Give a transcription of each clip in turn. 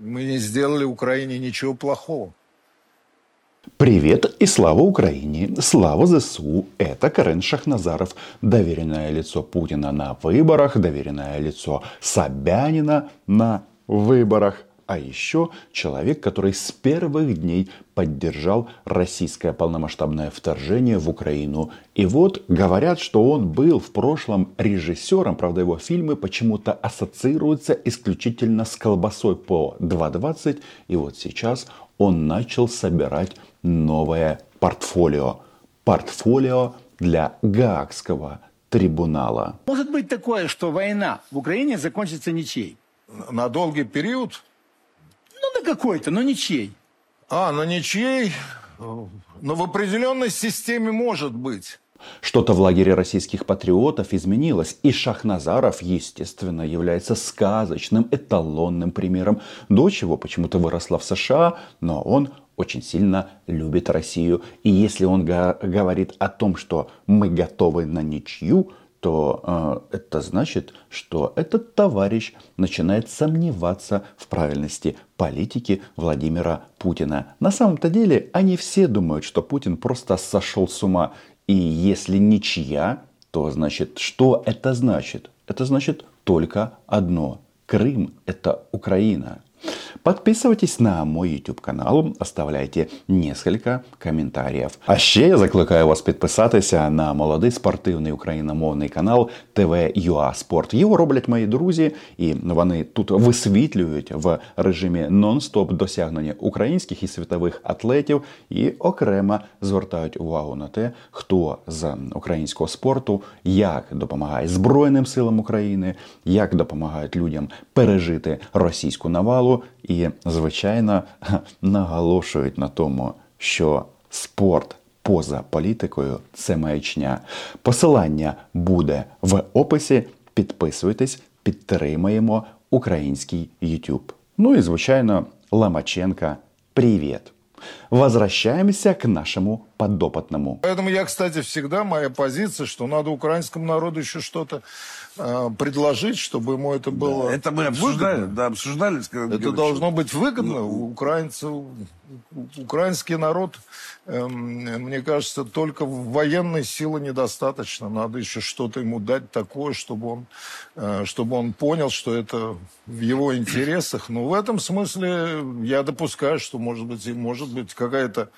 Мы не сделали Украине ничего плохого. Привет и слава Украине, слава ЗСУ. Это Карен Шахназаров, доверенное лицо Путина на выборах, доверенное лицо Собянина на выборах. А еще человек, который с первых дней поддержал российское полномасштабное вторжение в Украину. И вот говорят, что он был в прошлом режиссером, правда его фильмы почему-то ассоциируются исключительно с колбасой по 2.20. И вот сейчас он начал собирать новое портфолио. Портфолио для Гаагского трибунала. Может быть такое, что война в Украине закончится ничей? На долгий период? Ну, какой-то, но ничей. А, на ничей? Но в определенной системе может быть. Что-то в лагере российских патриотов изменилось, и Шахназаров, естественно, является сказочным, эталонным примером. Дочь его почему-то выросла в США, но он очень сильно любит Россию. И если он говорит о том, что мы готовы на ничью, то э, это значит, что этот товарищ начинает сомневаться в правильности политики Владимира Путина. На самом-то деле они все думают, что Путин просто сошел с ума. И если ничья, то значит, что это значит? Это значит только одно. Крым – это Украина. Подписывайтесь на мой YouTube канал, оставляйте несколько коментарів. А ще я закликаю вас підписатися на молодий спортивний україномовний канал TV.ua Sport. Його роблять мої друзі, і вони тут висвітлюють в режимі нон-стоп досягнення українських і світових атлетів і окремо звертають увагу на те, хто з українського спорту як допомагає Збройним силам України, як допомагають людям пережити російську навалу. І, звичайно, наголошують на тому, що спорт поза політикою це маячня. Посилання буде в описі. Підписуйтесь, підтримаємо український YouTube. Ну і, звичайно, Ламаченка. привіт! Возвращаемся к нашему подопытному. Поэтому я, кстати, всегда моя позиция, что надо украинскому народу еще что-то э, предложить, чтобы ему это было. Да, это мы обсуждали, выгодно. да, обсуждали. Это должно быть выгодно. Ну, украинцев, украинский народ Эм, мне кажется, только военной силы недостаточно. Надо еще что-то ему дать такое, чтобы он, э, чтобы он понял, что это в его интересах. Но в этом смысле я допускаю, что может быть, может быть какая-то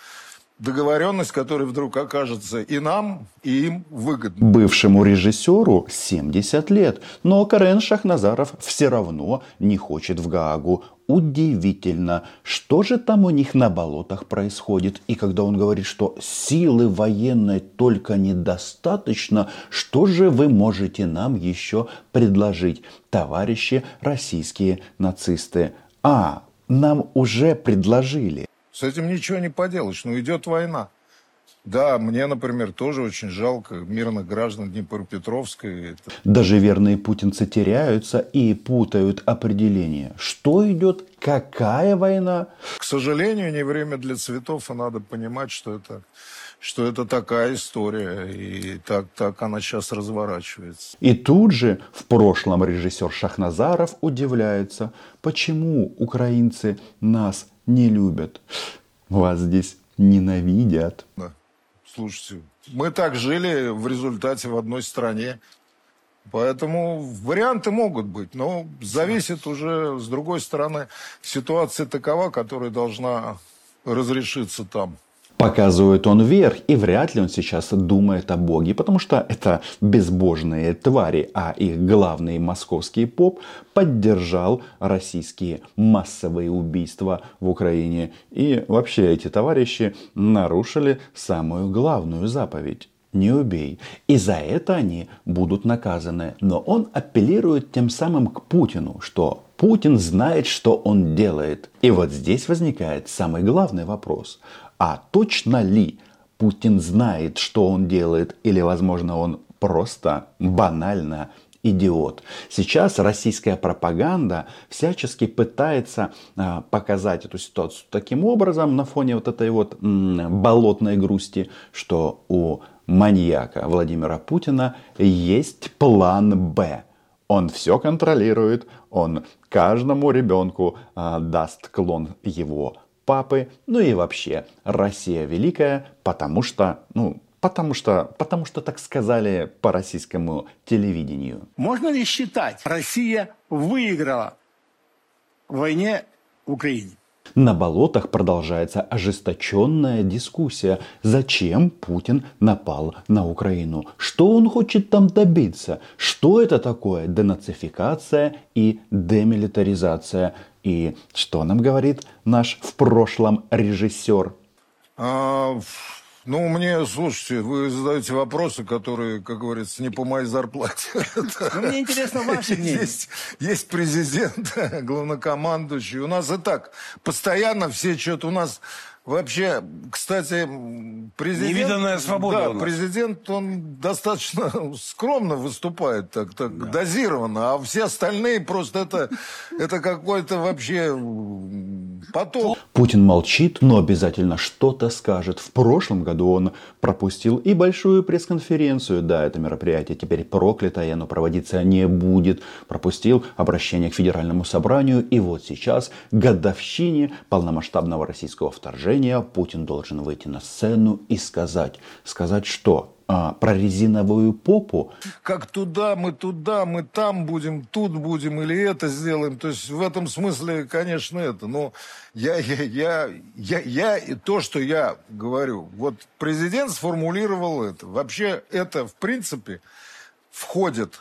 договоренность, которая вдруг окажется и нам, и им выгодной. Бывшему режиссеру 70 лет, но Карен Шахназаров все равно не хочет в Гаагу. Удивительно, что же там у них на болотах происходит. И когда он говорит, что силы военной только недостаточно, что же вы можете нам еще предложить, товарищи российские нацисты? А, нам уже предложили. С этим ничего не поделаешь, но идет война. Да, мне, например, тоже очень жалко мирных граждан Днепропетровска. Даже верные путинцы теряются и путают определение. Что идет, какая война? К сожалению, не время для цветов, и надо понимать, что это что это такая история, и так, так она сейчас разворачивается. И тут же в прошлом режиссер Шахназаров удивляется, почему украинцы нас не любят. Вас здесь ненавидят. Слушайте, мы так жили в результате в одной стране. Поэтому варианты могут быть, но зависит уже, с другой стороны, ситуация такова, которая должна разрешиться там. Показывает он вверх, и вряд ли он сейчас думает о Боге, потому что это безбожные твари, а их главный московский поп поддержал российские массовые убийства в Украине. И вообще эти товарищи нарушили самую главную заповедь не убей. И за это они будут наказаны. Но он апеллирует тем самым к Путину, что Путин знает, что он делает. И вот здесь возникает самый главный вопрос. А точно ли Путин знает, что он делает, или, возможно, он просто банально идиот. Сейчас российская пропаганда всячески пытается а, показать эту ситуацию таким образом на фоне вот этой вот м, болотной грусти, что у маньяка Владимира Путина есть план «Б». Он все контролирует, он каждому ребенку а, даст клон его папы, ну и вообще Россия великая, потому что, ну, потому что, потому что так сказали по российскому телевидению. Можно ли считать, Россия выиграла в войне в Украине? На болотах продолжается ожесточенная дискуссия, зачем Путин напал на Украину, что он хочет там добиться, что это такое? Денацификация и демилитаризация, и что нам говорит наш в прошлом режиссер. А, ну, мне, слушайте, вы задаете вопросы, которые, как говорится, не по моей зарплате. Но мне интересно ваше мнение. Есть, есть президент, главнокомандующий. У нас и так постоянно все что-то у нас Вообще, кстати, президент... Невиданная свобода Да, президент, он достаточно скромно выступает, так, так да. дозированно, а все остальные просто это, это какой-то вообще поток. Путин молчит, но обязательно что-то скажет. В прошлом году он пропустил и большую пресс-конференцию. Да, это мероприятие теперь проклятое, оно проводиться не будет. Пропустил обращение к Федеральному собранию. И вот сейчас, годовщине полномасштабного российского вторжения, положения Путин должен выйти на сцену и сказать. Сказать что? А, про резиновую попу. Как туда, мы туда, мы там будем, тут будем или это сделаем. То есть в этом смысле, конечно, это. Но я, я, я, я, я и то, что я говорю. Вот президент сформулировал это. Вообще это, в принципе, входит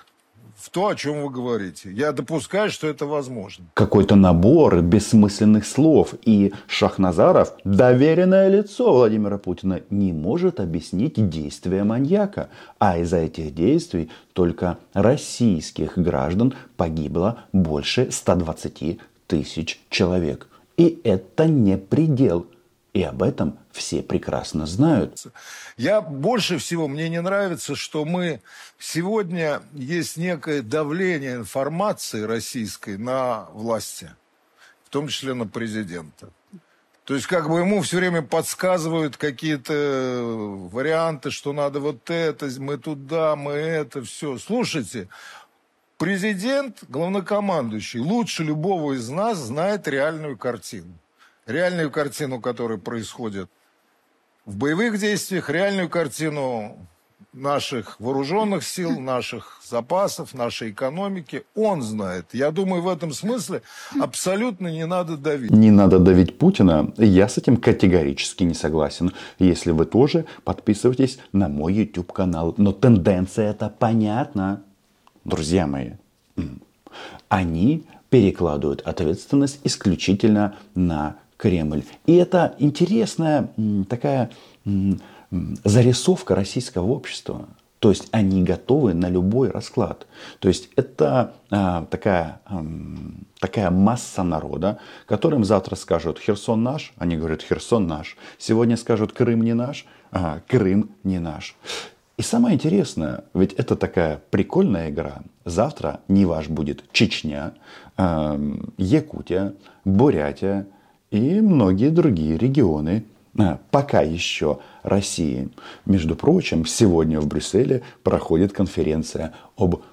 в то, о чем вы говорите. Я допускаю, что это возможно. Какой-то набор бессмысленных слов. И Шахназаров, доверенное лицо Владимира Путина, не может объяснить действия маньяка. А из-за этих действий только российских граждан погибло больше 120 тысяч человек. И это не предел. И об этом все прекрасно знают. Я больше всего, мне не нравится, что мы сегодня есть некое давление информации российской на власти, в том числе на президента. То есть как бы ему все время подсказывают какие-то варианты, что надо вот это, мы туда, мы это, все. Слушайте, президент, главнокомандующий, лучше любого из нас знает реальную картину реальную картину, которая происходит в боевых действиях, реальную картину наших вооруженных сил, наших запасов, нашей экономики. Он знает. Я думаю, в этом смысле абсолютно не надо давить. Не надо давить Путина. Я с этим категорически не согласен. Если вы тоже, подписывайтесь на мой YouTube канал. Но тенденция это понятна. Друзья мои, они перекладывают ответственность исключительно на Кремль. И это интересная такая зарисовка российского общества. То есть они готовы на любой расклад. То есть это а, такая, а, такая масса народа, которым завтра скажут Херсон наш, они говорят Херсон наш. Сегодня скажут Крым не наш, а, Крым не наш. И самое интересное, ведь это такая прикольная игра. Завтра не ваш будет Чечня, э, Якутия, Бурятия, и многие другие регионы а, пока еще России. Между прочим, сегодня в Брюсселе проходит конференция об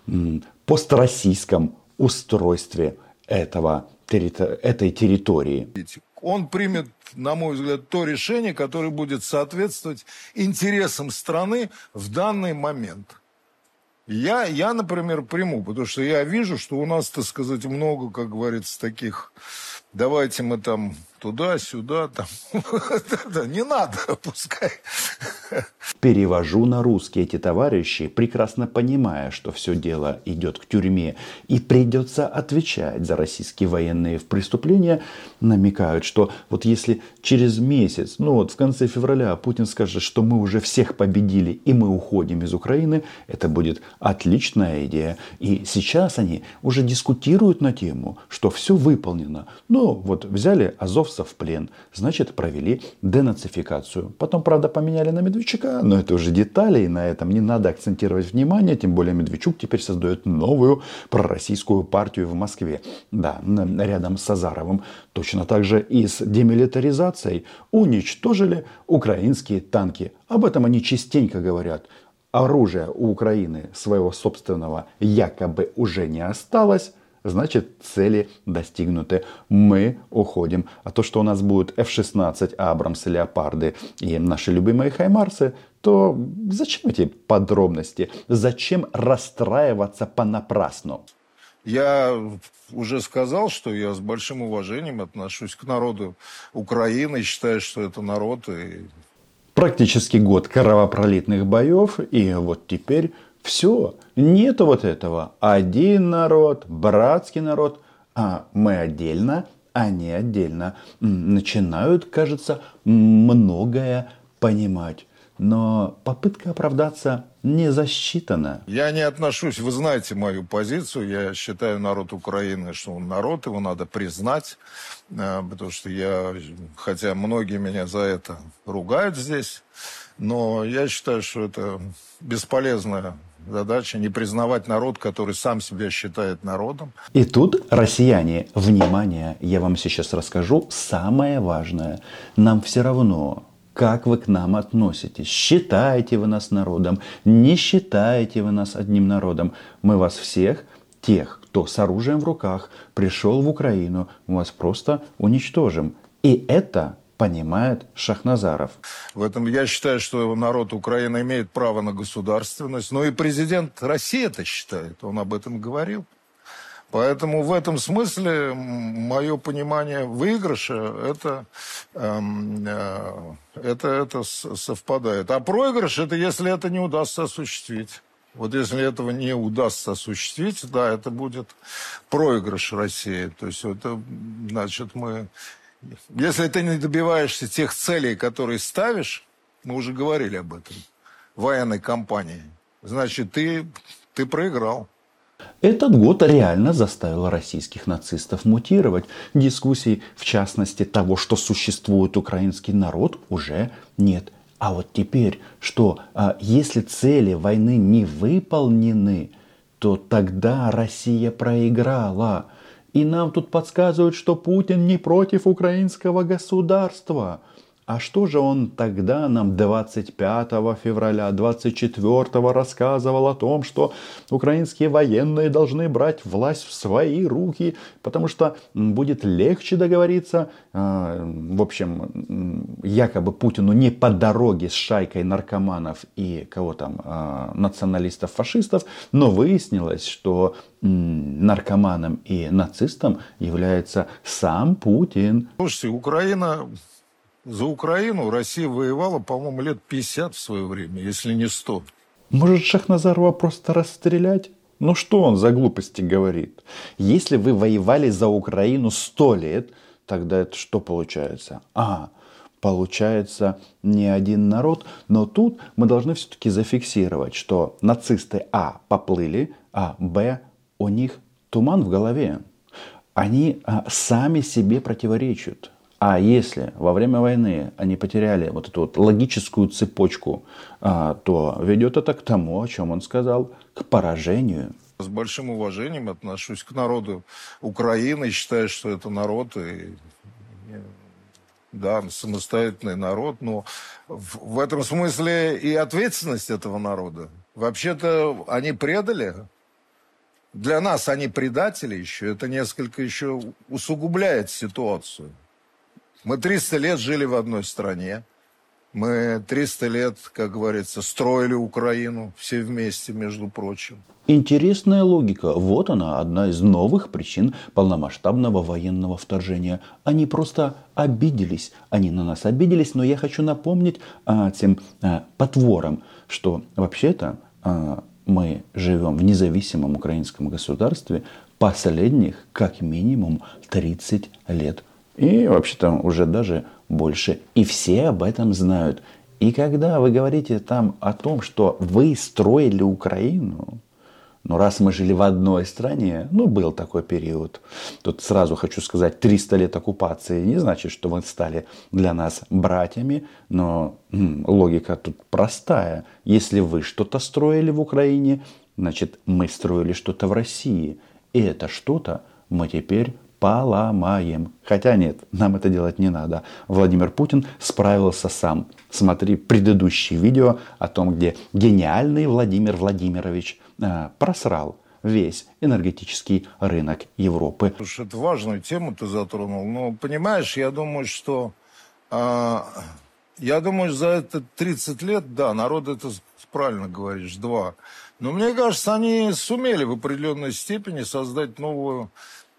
построссийском устройстве этого, этой территории. Он примет, на мой взгляд, то решение, которое будет соответствовать интересам страны в данный момент. Я, я, например, приму, потому что я вижу, что у нас, так сказать, много, как говорится, таких давайте мы там туда-сюда, там. Не надо, пускай. Перевожу на русский эти товарищи, прекрасно понимая, что все дело идет к тюрьме и придется отвечать за российские военные преступления, намекают, что вот если через месяц, ну вот в конце февраля Путин скажет, что мы уже всех победили и мы уходим из Украины, это будет отличная идея. И сейчас они уже дискутируют на тему, что все выполнено. Ну вот взяли Азов азовцев в плен, значит провели денацификацию. Потом, правда, поменяли на Медведчука, но это уже детали, и на этом не надо акцентировать внимание, тем более Медведчук теперь создает новую пророссийскую партию в Москве. Да, рядом с Азаровым. Точно так же и с демилитаризацией уничтожили украинские танки. Об этом они частенько говорят. оружия у Украины своего собственного якобы уже не осталось, значит цели достигнуты. Мы уходим. А то, что у нас будут F-16, Абрамс, Леопарды и наши любимые Хаймарсы, то зачем эти подробности? Зачем расстраиваться понапрасну? Я уже сказал, что я с большим уважением отношусь к народу Украины, считаю, что это народ. И... Практически год кровопролитных боев, и вот теперь все, нету вот этого. Один народ, братский народ, а мы отдельно, они отдельно. Начинают, кажется, многое понимать но попытка оправдаться не засчитана. Я не отношусь, вы знаете мою позицию, я считаю народ Украины, что он народ, его надо признать, э, потому что я, хотя многие меня за это ругают здесь, но я считаю, что это бесполезная задача не признавать народ, который сам себя считает народом. И тут, россияне, внимание, я вам сейчас расскажу самое важное. Нам все равно, как вы к нам относитесь. Считаете вы нас народом, не считаете вы нас одним народом. Мы вас всех, тех, кто с оружием в руках пришел в Украину, мы вас просто уничтожим. И это понимает Шахназаров. В этом я считаю, что народ Украины имеет право на государственность. Но и президент России это считает. Он об этом говорил. Поэтому в этом смысле мое понимание выигрыша это, эм, э, это, это совпадает. А проигрыш это если это не удастся осуществить. Вот если этого не удастся осуществить, да, это будет проигрыш России. То есть это значит мы... Если ты не добиваешься тех целей, которые ставишь, мы уже говорили об этом, военной кампании, значит, ты, ты проиграл. Этот год реально заставил российских нацистов мутировать. Дискуссий, в частности, того, что существует украинский народ, уже нет. А вот теперь, что а, если цели войны не выполнены, то тогда Россия проиграла. И нам тут подсказывают, что Путин не против украинского государства. А что же он тогда нам 25 февраля, 24 рассказывал о том, что украинские военные должны брать власть в свои руки, потому что будет легче договориться. А, в общем, якобы Путину не по дороге с шайкой наркоманов и кого там, а, националистов-фашистов, но выяснилось, что наркоманом и нацистом является сам Путин. Слушайте, Украина за Украину Россия воевала, по-моему, лет 50 в свое время, если не 100. Может, Шахназарова просто расстрелять? Ну что он за глупости говорит? Если вы воевали за Украину 100 лет, тогда это что получается? А, получается не один народ, но тут мы должны все-таки зафиксировать, что нацисты А поплыли, а Б у них туман в голове. Они а, сами себе противоречат. А если во время войны они потеряли вот эту вот логическую цепочку, а, то ведет это к тому, о чем он сказал, к поражению. С большим уважением отношусь к народу Украины, считаю, что это народ и да, самостоятельный народ, но в, в этом смысле и ответственность этого народа. Вообще-то они предали. Для нас они предатели еще. Это несколько еще усугубляет ситуацию. Мы 300 лет жили в одной стране. Мы 300 лет, как говорится, строили Украину все вместе, между прочим. Интересная логика. Вот она, одна из новых причин полномасштабного военного вторжения. Они просто обиделись. Они на нас обиделись, но я хочу напомнить а, тем а, потворам, что вообще-то а, мы живем в независимом украинском государстве последних как минимум 30 лет и вообще-то уже даже больше. И все об этом знают. И когда вы говорите там о том, что вы строили Украину, ну раз мы жили в одной стране, ну был такой период, тут сразу хочу сказать, 300 лет оккупации не значит, что вы стали для нас братьями, но м, логика тут простая. Если вы что-то строили в Украине, значит мы строили что-то в России. И это что-то мы теперь поломаем. Хотя нет, нам это делать не надо. Владимир Путин справился сам. Смотри предыдущее видео о том, где гениальный Владимир Владимирович э, просрал весь энергетический рынок Европы. Слушай, это важную тему ты затронул. Но понимаешь, я думаю, что э, я думаю, за это 30 лет, да, народ это правильно говоришь, два. Но мне кажется, они сумели в определенной степени создать новую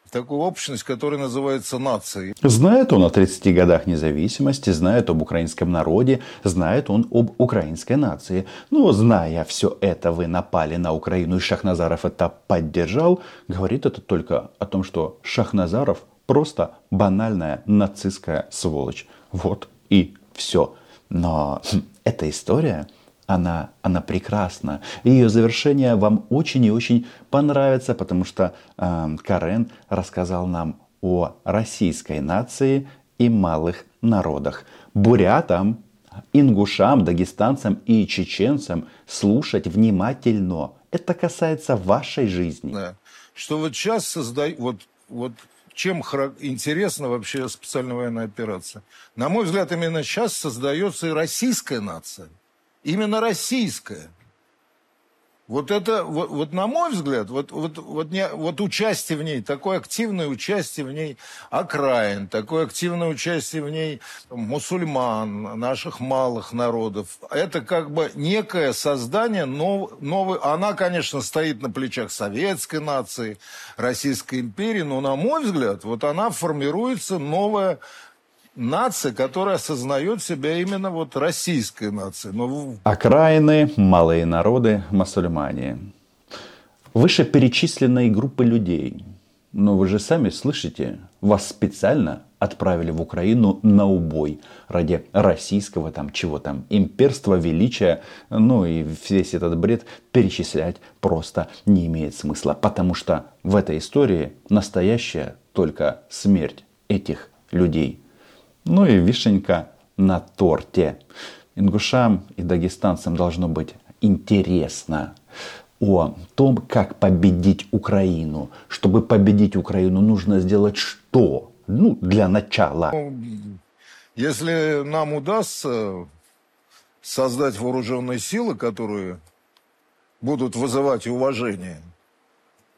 такую общность, которая называется нацией. Знает он о 30 годах независимости, знает об украинском народе, знает он об украинской нации. Но зная все это, вы напали на Украину, и Шахназаров это поддержал, говорит это только о том, что Шахназаров просто банальная нацистская сволочь. Вот и все. Но хм, эта история она, она прекрасна. И ее завершение вам очень и очень понравится, потому что э, Карен рассказал нам о российской нации и малых народах. Бурятам, ингушам, дагестанцам и чеченцам слушать внимательно. Это касается вашей жизни. Да. Что вот сейчас создают, вот, вот чем интересна вообще специальная военная операция. На мой взгляд, именно сейчас создается и российская нация именно российская. Вот это, вот, вот на мой взгляд, вот, вот, вот, не, вот участие в ней, такое активное участие в ней окраин, такое активное участие в ней мусульман, наших малых народов, это как бы некое создание нов, новой... Она, конечно, стоит на плечах советской нации, Российской империи, но, на мой взгляд, вот она формируется новая нация, которая осознает себя именно вот российской нацией. Но... Окраины, малые народы, мусульмане. Вышеперечисленные группы людей. Но вы же сами слышите, вас специально отправили в Украину на убой ради российского там чего там, имперства, величия. Ну и весь этот бред перечислять просто не имеет смысла. Потому что в этой истории настоящая только смерть этих людей. Ну и вишенька на торте. Ингушам и дагестанцам должно быть интересно о том, как победить Украину. Чтобы победить Украину, нужно сделать что? Ну, для начала. Ну, если нам удастся создать вооруженные силы, которые будут вызывать уважение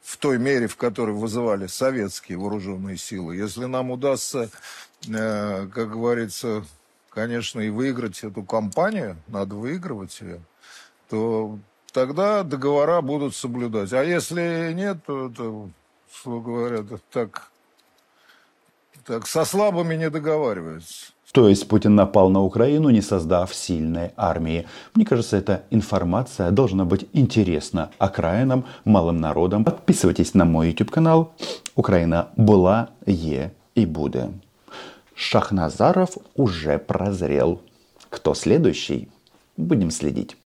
в той мере, в которой вызывали советские вооруженные силы, если нам удастся как говорится, конечно, и выиграть эту кампанию, надо выигрывать ее, то тогда договора будут соблюдать. А если нет, то это, что говорят, так, так со слабыми не договариваются. То есть Путин напал на Украину, не создав сильной армии. Мне кажется, эта информация должна быть интересна окраинам, малым народам. Подписывайтесь на мой YouTube канал. Украина была, е и будет. Шахназаров уже прозрел. Кто следующий? Будем следить.